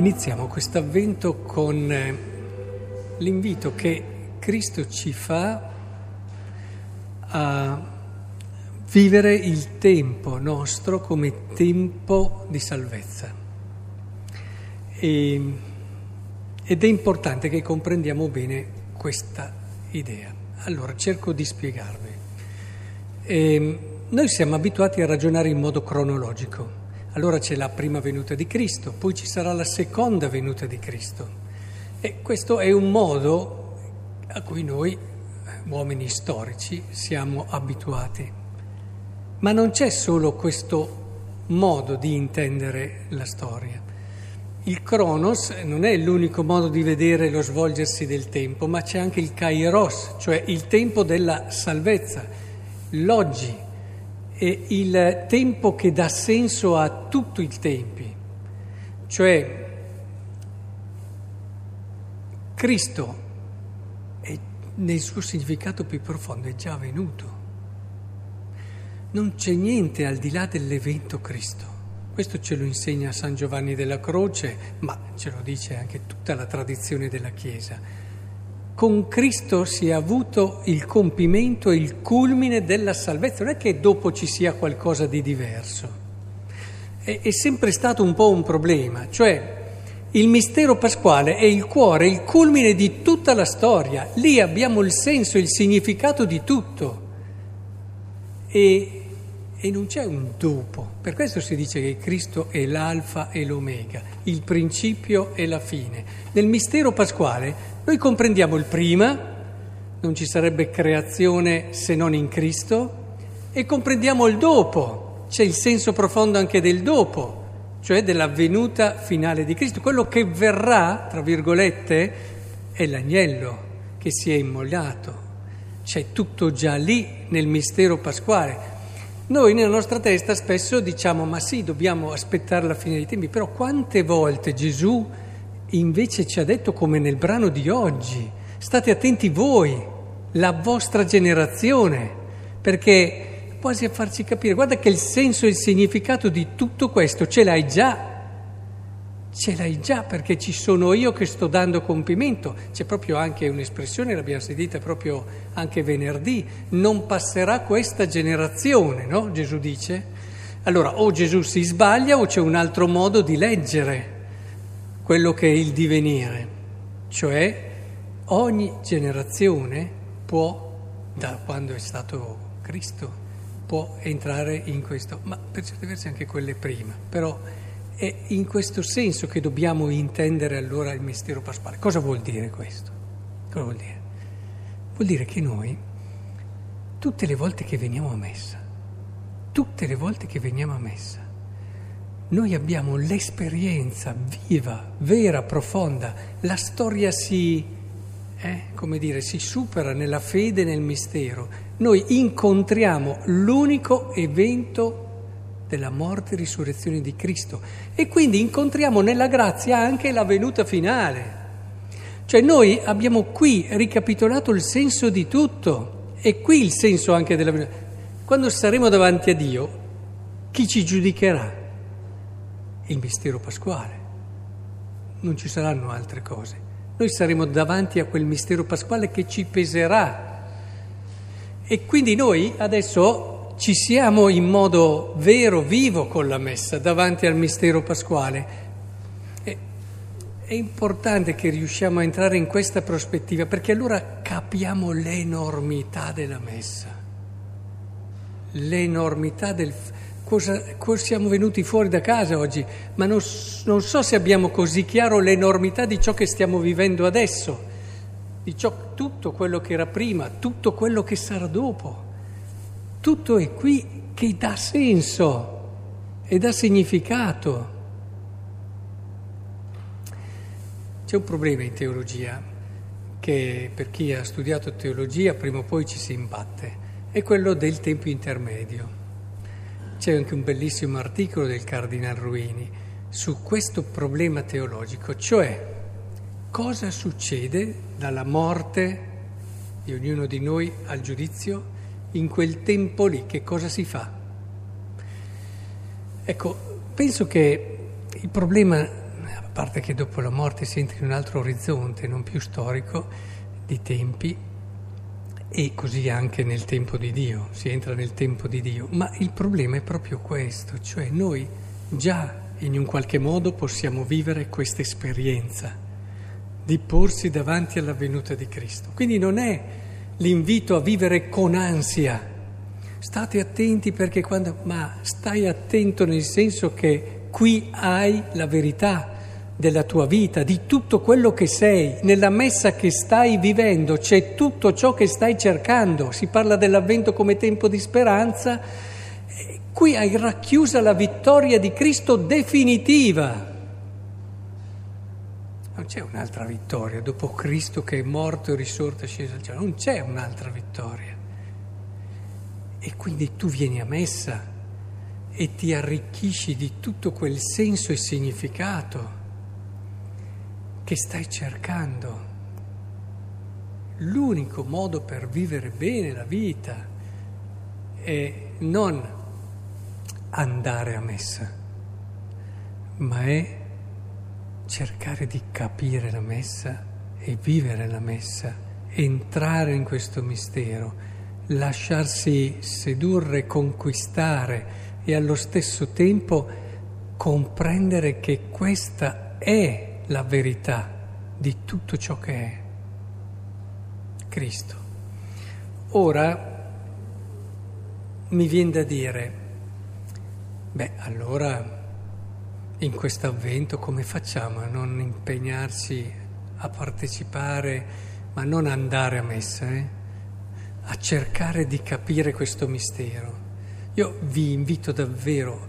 Iniziamo questo avvento con eh, l'invito che Cristo ci fa a vivere il tempo nostro come tempo di salvezza. E, ed è importante che comprendiamo bene questa idea. Allora, cerco di spiegarvi. E, ehm, noi siamo abituati a ragionare in modo cronologico. Allora c'è la prima venuta di Cristo, poi ci sarà la seconda venuta di Cristo. E questo è un modo a cui noi, uomini storici, siamo abituati. Ma non c'è solo questo modo di intendere la storia. Il Cronos non è l'unico modo di vedere lo svolgersi del tempo, ma c'è anche il Kairos, cioè il tempo della salvezza, l'oggi è il tempo che dà senso a tutto il tempi, cioè Cristo è, nel suo significato più profondo è già venuto. Non c'è niente al di là dell'evento Cristo. Questo ce lo insegna San Giovanni della Croce, ma ce lo dice anche tutta la tradizione della Chiesa con Cristo si è avuto il compimento, il culmine della salvezza, non è che dopo ci sia qualcosa di diverso. È, è sempre stato un po' un problema, cioè il mistero pasquale è il cuore, il culmine di tutta la storia, lì abbiamo il senso, il significato di tutto. E, e non c'è un dopo, per questo si dice che Cristo è l'alfa e l'omega, il principio e la fine. Nel mistero pasquale noi comprendiamo il prima, non ci sarebbe creazione se non in Cristo, e comprendiamo il dopo, c'è il senso profondo anche del dopo, cioè della venuta finale di Cristo. Quello che verrà, tra virgolette, è l'agnello che si è immolato. C'è tutto già lì nel mistero pasquale. Noi nella nostra testa spesso diciamo ma sì, dobbiamo aspettare la fine dei tempi, però quante volte Gesù invece ci ha detto come nel brano di oggi, state attenti voi, la vostra generazione, perché quasi a farci capire, guarda che il senso e il significato di tutto questo ce l'hai già, ce l'hai già perché ci sono io che sto dando compimento, c'è proprio anche un'espressione, l'abbiamo sentita proprio anche venerdì, non passerà questa generazione, no? Gesù dice. Allora o Gesù si sbaglia o c'è un altro modo di leggere quello che è il divenire, cioè ogni generazione può, da quando è stato Cristo, può entrare in questo, ma per certi versi anche quelle prima, però è in questo senso che dobbiamo intendere allora il mistero pasquale. Cosa vuol dire questo? Cosa vuol dire? Vuol dire che noi, tutte le volte che veniamo a messa, tutte le volte che veniamo a messa, noi abbiamo l'esperienza viva, vera, profonda, la storia si, eh, come dire, si supera nella fede, nel mistero. Noi incontriamo l'unico evento della morte e risurrezione di Cristo e quindi incontriamo nella grazia anche la venuta finale. Cioè noi abbiamo qui ricapitolato il senso di tutto e qui il senso anche della venuta. Quando saremo davanti a Dio, chi ci giudicherà? il mistero pasquale. Non ci saranno altre cose. Noi saremo davanti a quel mistero pasquale che ci peserà. E quindi noi adesso ci siamo in modo vero, vivo con la messa, davanti al mistero pasquale. E, è importante che riusciamo a entrare in questa prospettiva perché allora capiamo l'enormità della messa, l'enormità del cosa, cosa, siamo venuti fuori da casa oggi, ma non, non so se abbiamo così chiaro l'enormità di ciò che stiamo vivendo adesso, di ciò, tutto quello che era prima, tutto quello che sarà dopo. Tutto è qui che dà senso e dà significato. C'è un problema in teologia che per chi ha studiato teologia prima o poi ci si imbatte, è quello del tempo intermedio. C'è anche un bellissimo articolo del Cardinal Ruini su questo problema teologico, cioè cosa succede dalla morte di ognuno di noi al giudizio in quel tempo lì, che cosa si fa? Ecco, penso che il problema, a parte che dopo la morte si entra in un altro orizzonte, non più storico, di tempi, e così anche nel tempo di Dio, si entra nel tempo di Dio. Ma il problema è proprio questo, cioè noi già in un qualche modo possiamo vivere questa esperienza di porsi davanti alla venuta di Cristo. Quindi non è l'invito a vivere con ansia. State attenti perché quando... ma stai attento nel senso che qui hai la verità della tua vita, di tutto quello che sei, nella messa che stai vivendo c'è tutto ciò che stai cercando. Si parla dell'avvento come tempo di speranza, qui hai racchiusa la vittoria di Cristo definitiva. C'è un'altra vittoria dopo Cristo che è morto e risorto e sceso al cielo, non c'è un'altra vittoria. E quindi tu vieni a messa e ti arricchisci di tutto quel senso e significato che stai cercando. L'unico modo per vivere bene la vita è non andare a messa, ma è cercare di capire la messa e vivere la messa, entrare in questo mistero, lasciarsi sedurre, conquistare e allo stesso tempo comprendere che questa è la verità di tutto ciò che è Cristo. Ora mi viene da dire, beh allora in questo avvento come facciamo a non impegnarci a partecipare, ma non andare a messa, eh? a cercare di capire questo mistero? Io vi invito davvero,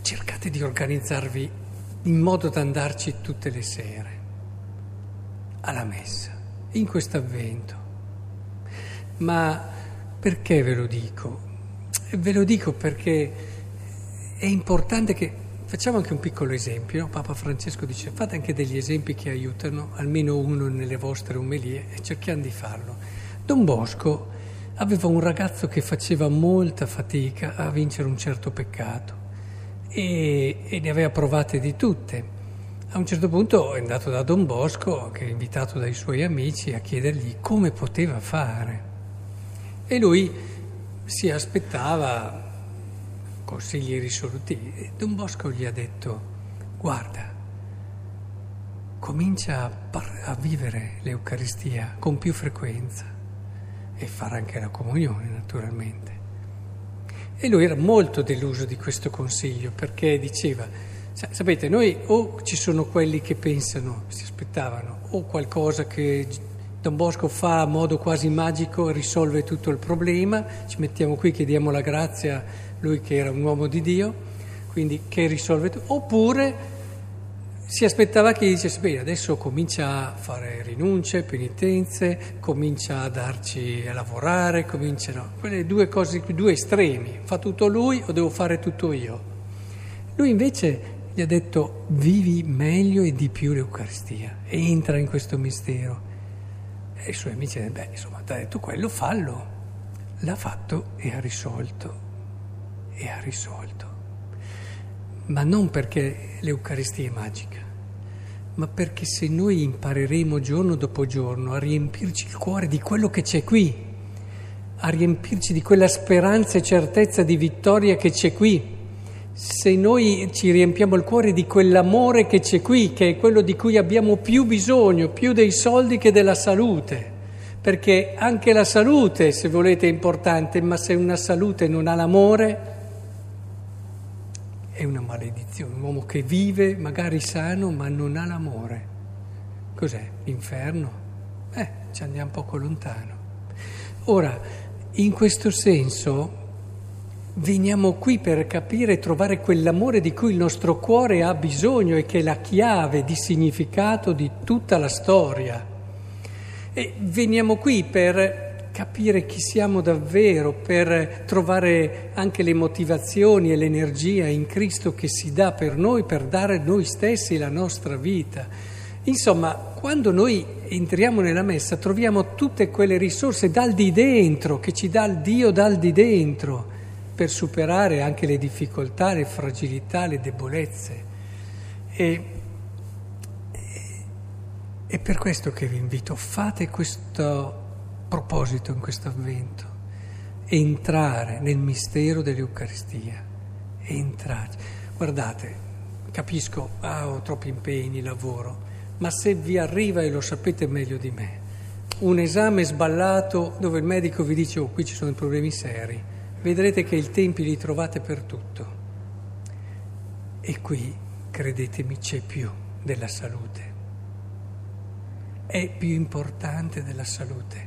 cercate di organizzarvi in modo da andarci tutte le sere alla messa, in questo avvento. Ma perché ve lo dico? Ve lo dico perché è importante che facciamo anche un piccolo esempio. Papa Francesco dice fate anche degli esempi che aiutano, almeno uno nelle vostre omelie, e cerchiamo di farlo. Don Bosco aveva un ragazzo che faceva molta fatica a vincere un certo peccato e, e ne aveva provate di tutte. A un certo punto è andato da Don Bosco, che è invitato dai suoi amici, a chiedergli come poteva fare. E lui si aspettava consigli risolutivi. Don Bosco gli ha detto, guarda, comincia a, par- a vivere l'Eucaristia con più frequenza e fare anche la comunione, naturalmente. E lui era molto deluso di questo consiglio perché diceva, sapete, noi o ci sono quelli che pensano, si aspettavano, o qualcosa che Don Bosco fa a modo quasi magico risolve tutto il problema, ci mettiamo qui, chiediamo la grazia, lui che era un uomo di Dio, quindi che risolve tutto, oppure si aspettava che dicesse, bene, adesso comincia a fare rinunce, penitenze, comincia a darci a lavorare, cominciano quelle due cose, due estremi, fa tutto lui o devo fare tutto io? Lui invece gli ha detto, vivi meglio e di più l'Eucaristia, entra in questo mistero. E i suoi amici beh, insomma, ti ha detto quello, fallo. L'ha fatto e ha risolto, e ha risolto. Ma non perché l'Eucaristia è magica, ma perché se noi impareremo giorno dopo giorno a riempirci il cuore di quello che c'è qui, a riempirci di quella speranza e certezza di vittoria che c'è qui, se noi ci riempiamo il cuore di quell'amore che c'è qui, che è quello di cui abbiamo più bisogno, più dei soldi che della salute, perché anche la salute, se volete, è importante, ma se una salute non ha l'amore, è una maledizione, un uomo che vive magari sano ma non ha l'amore. Cos'è? L'inferno? Eh, ci andiamo poco lontano. Ora, in questo senso veniamo qui per capire e trovare quell'amore di cui il nostro cuore ha bisogno e che è la chiave di significato di tutta la storia. E veniamo qui per capire chi siamo davvero, per trovare anche le motivazioni e l'energia in Cristo che si dà per noi, per dare noi stessi la nostra vita. Insomma, quando noi entriamo nella messa troviamo tutte quelle risorse dal di dentro, che ci dà il Dio dal di dentro, per superare anche le difficoltà, le fragilità, le debolezze. E È per questo che vi invito, fate questo proposito in questo avvento, entrare nel mistero dell'Eucaristia, entrare. Guardate, capisco, ah, ho troppi impegni, lavoro, ma se vi arriva, e lo sapete meglio di me, un esame sballato dove il medico vi dice oh qui ci sono problemi seri, vedrete che i tempi li trovate per tutto. E qui, credetemi, c'è più della salute. È più importante della salute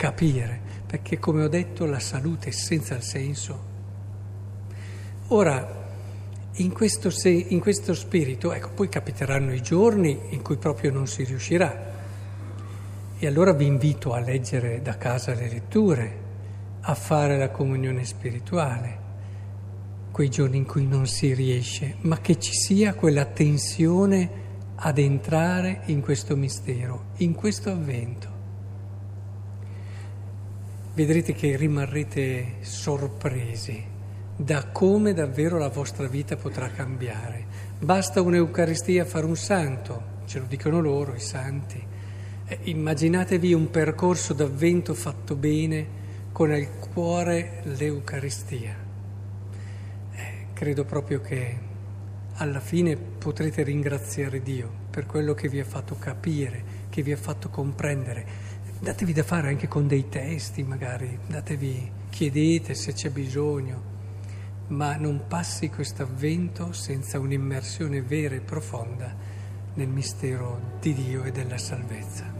capire, perché come ho detto la salute è senza il senso. Ora, in questo, se, in questo spirito, ecco, poi capiteranno i giorni in cui proprio non si riuscirà e allora vi invito a leggere da casa le letture, a fare la comunione spirituale, quei giorni in cui non si riesce, ma che ci sia quella tensione ad entrare in questo mistero, in questo avvento. Vedrete che rimarrete sorpresi da come davvero la vostra vita potrà cambiare. Basta un'Eucaristia fare un santo, ce lo dicono loro i santi eh, immaginatevi un percorso d'avvento fatto bene con al cuore l'Eucaristia. Eh, credo proprio che alla fine potrete ringraziare Dio per quello che vi ha fatto capire, che vi ha fatto comprendere. Datevi da fare anche con dei testi, magari, datevi, chiedete se c'è bisogno, ma non passi questo avvento senza un'immersione vera e profonda nel mistero di Dio e della salvezza.